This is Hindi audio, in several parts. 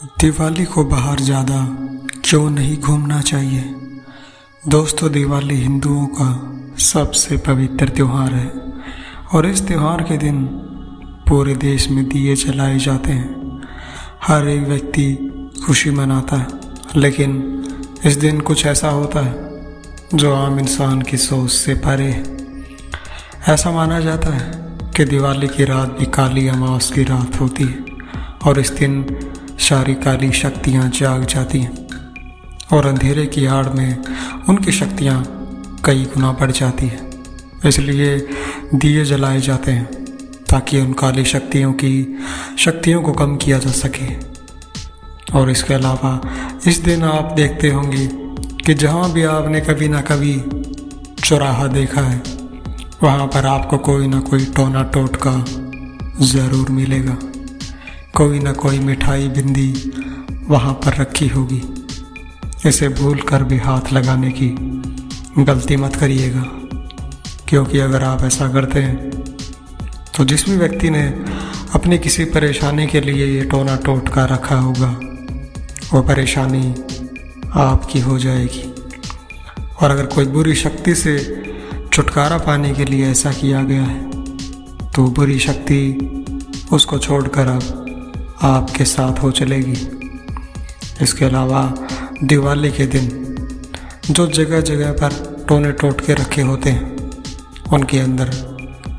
दिवाली को बाहर ज़्यादा क्यों नहीं घूमना चाहिए? दोस्तों, दिवाली हिंदुओं का सबसे पवित्र त्यौहार है और इस त्यौहार के दिन पूरे देश में दिए जलाए जाते हैं। हर एक व्यक्ति खुशी मनाता है, लेकिन इस दिन कुछ ऐसा होता है जो आम इंसान की सोच से परे है। ऐसा माना जाता है कि दिवाली की रात भी काली अमावस की रात होती है और इस दिन सारी काली शक्तियाँ जाग जाती हैं, और अंधेरे की आड़ में उनकी शक्तियाँ कई गुना बढ़ जाती है। इसलिए दिए जलाए जाते हैं, ताकि उन काली शक्तियों की, शक्तियों को कम किया जा सके। और इसके अलावा इस दिन आप देखते होंगे कि जहाँ भी आपने कभी ना कभी चौराहा देखा है, वहाँ पर आपको कोई ना कोई टोना टोटका ज़रूर मिलेगा। कोई ना कोई मिठाई बिंदी वहाँ पर रखी होगी। इसे भूल कर भी हाथ लगाने की गलती मत करिएगा, क्योंकि अगर आप ऐसा करते हैं तो जिस भी व्यक्ति ने अपनी किसी परेशानी के लिए ये टोना टोट टोटका रखा होगा, वो परेशानी आपकी हो जाएगी। और अगर कोई बुरी शक्ति से छुटकारा पाने के लिए ऐसा किया गया है तो बुरी शक्ति उसको छोड़कर अब आपके साथ हो चलेगी। इसके अलावा दिवाली के दिन जो जगह जगह पर टोने टोट के रखे होते हैं, उनके अंदर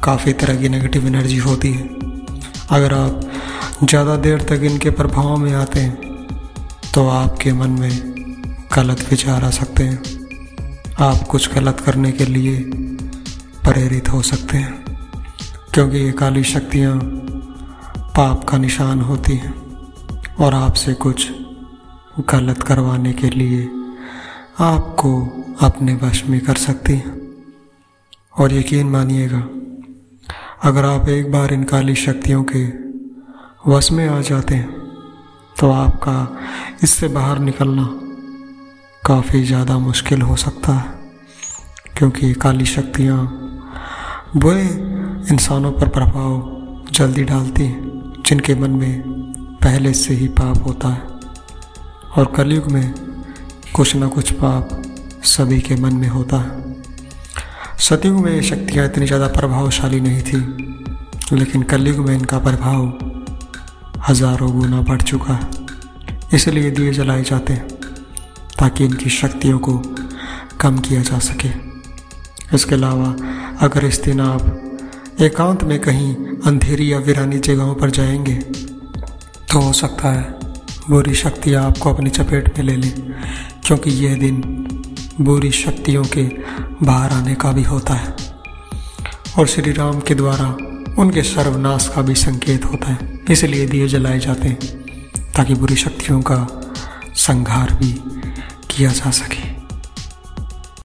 काफ़ी तरह की नेगेटिव एनर्जी होती है। अगर आप ज़्यादा देर तक इनके प्रभाव में आते हैं तो आपके मन में गलत विचार आ सकते हैं। आप कुछ गलत करने के लिए प्रेरित हो सकते हैं, क्योंकि ये काली शक्तियाँ पाप का निशान होती हैं और आपसे कुछ गलत करवाने के लिए आपको अपने वश में कर सकती हैं। और यकीन मानिएगा, अगर आप एक बार इन काली शक्तियों के वश में आ जाते हैं तो आपका इससे बाहर निकलना काफ़ी ज़्यादा मुश्किल हो सकता है, क्योंकि काली शक्तियाँ बुरे इंसानों पर प्रभाव जल्दी डालती हैं। जिनके मन में पहले से ही पाप होता है और कलयुग में कुछ ना कुछ पाप सभी के मन में होता है। सतयुग में ये शक्तियाँ इतनी ज़्यादा प्रभावशाली नहीं थी, लेकिन कलयुग में इनका प्रभाव हज़ारों गुना बढ़ चुका है, इसलिए दिए जलाए जाते हैं ताकि इनकी शक्तियों को कम किया जा सके। इसके अलावा अगर इस दिन आप एकांत में कहीं अंधेरी या वीरानी जगहों पर जाएँगे तो हो सकता है बुरी शक्तियाँ आपको अपनी चपेट में ले लें, क्योंकि यह दिन बुरी शक्तियों के बाहर आने का भी होता है। और श्री राम के द्वारा उनके सर्वनाश का भी संकेत होता है, इसलिए दिए जलाए जाते हैं, ताकि बुरी शक्तियों का संहार भी किया जा सके।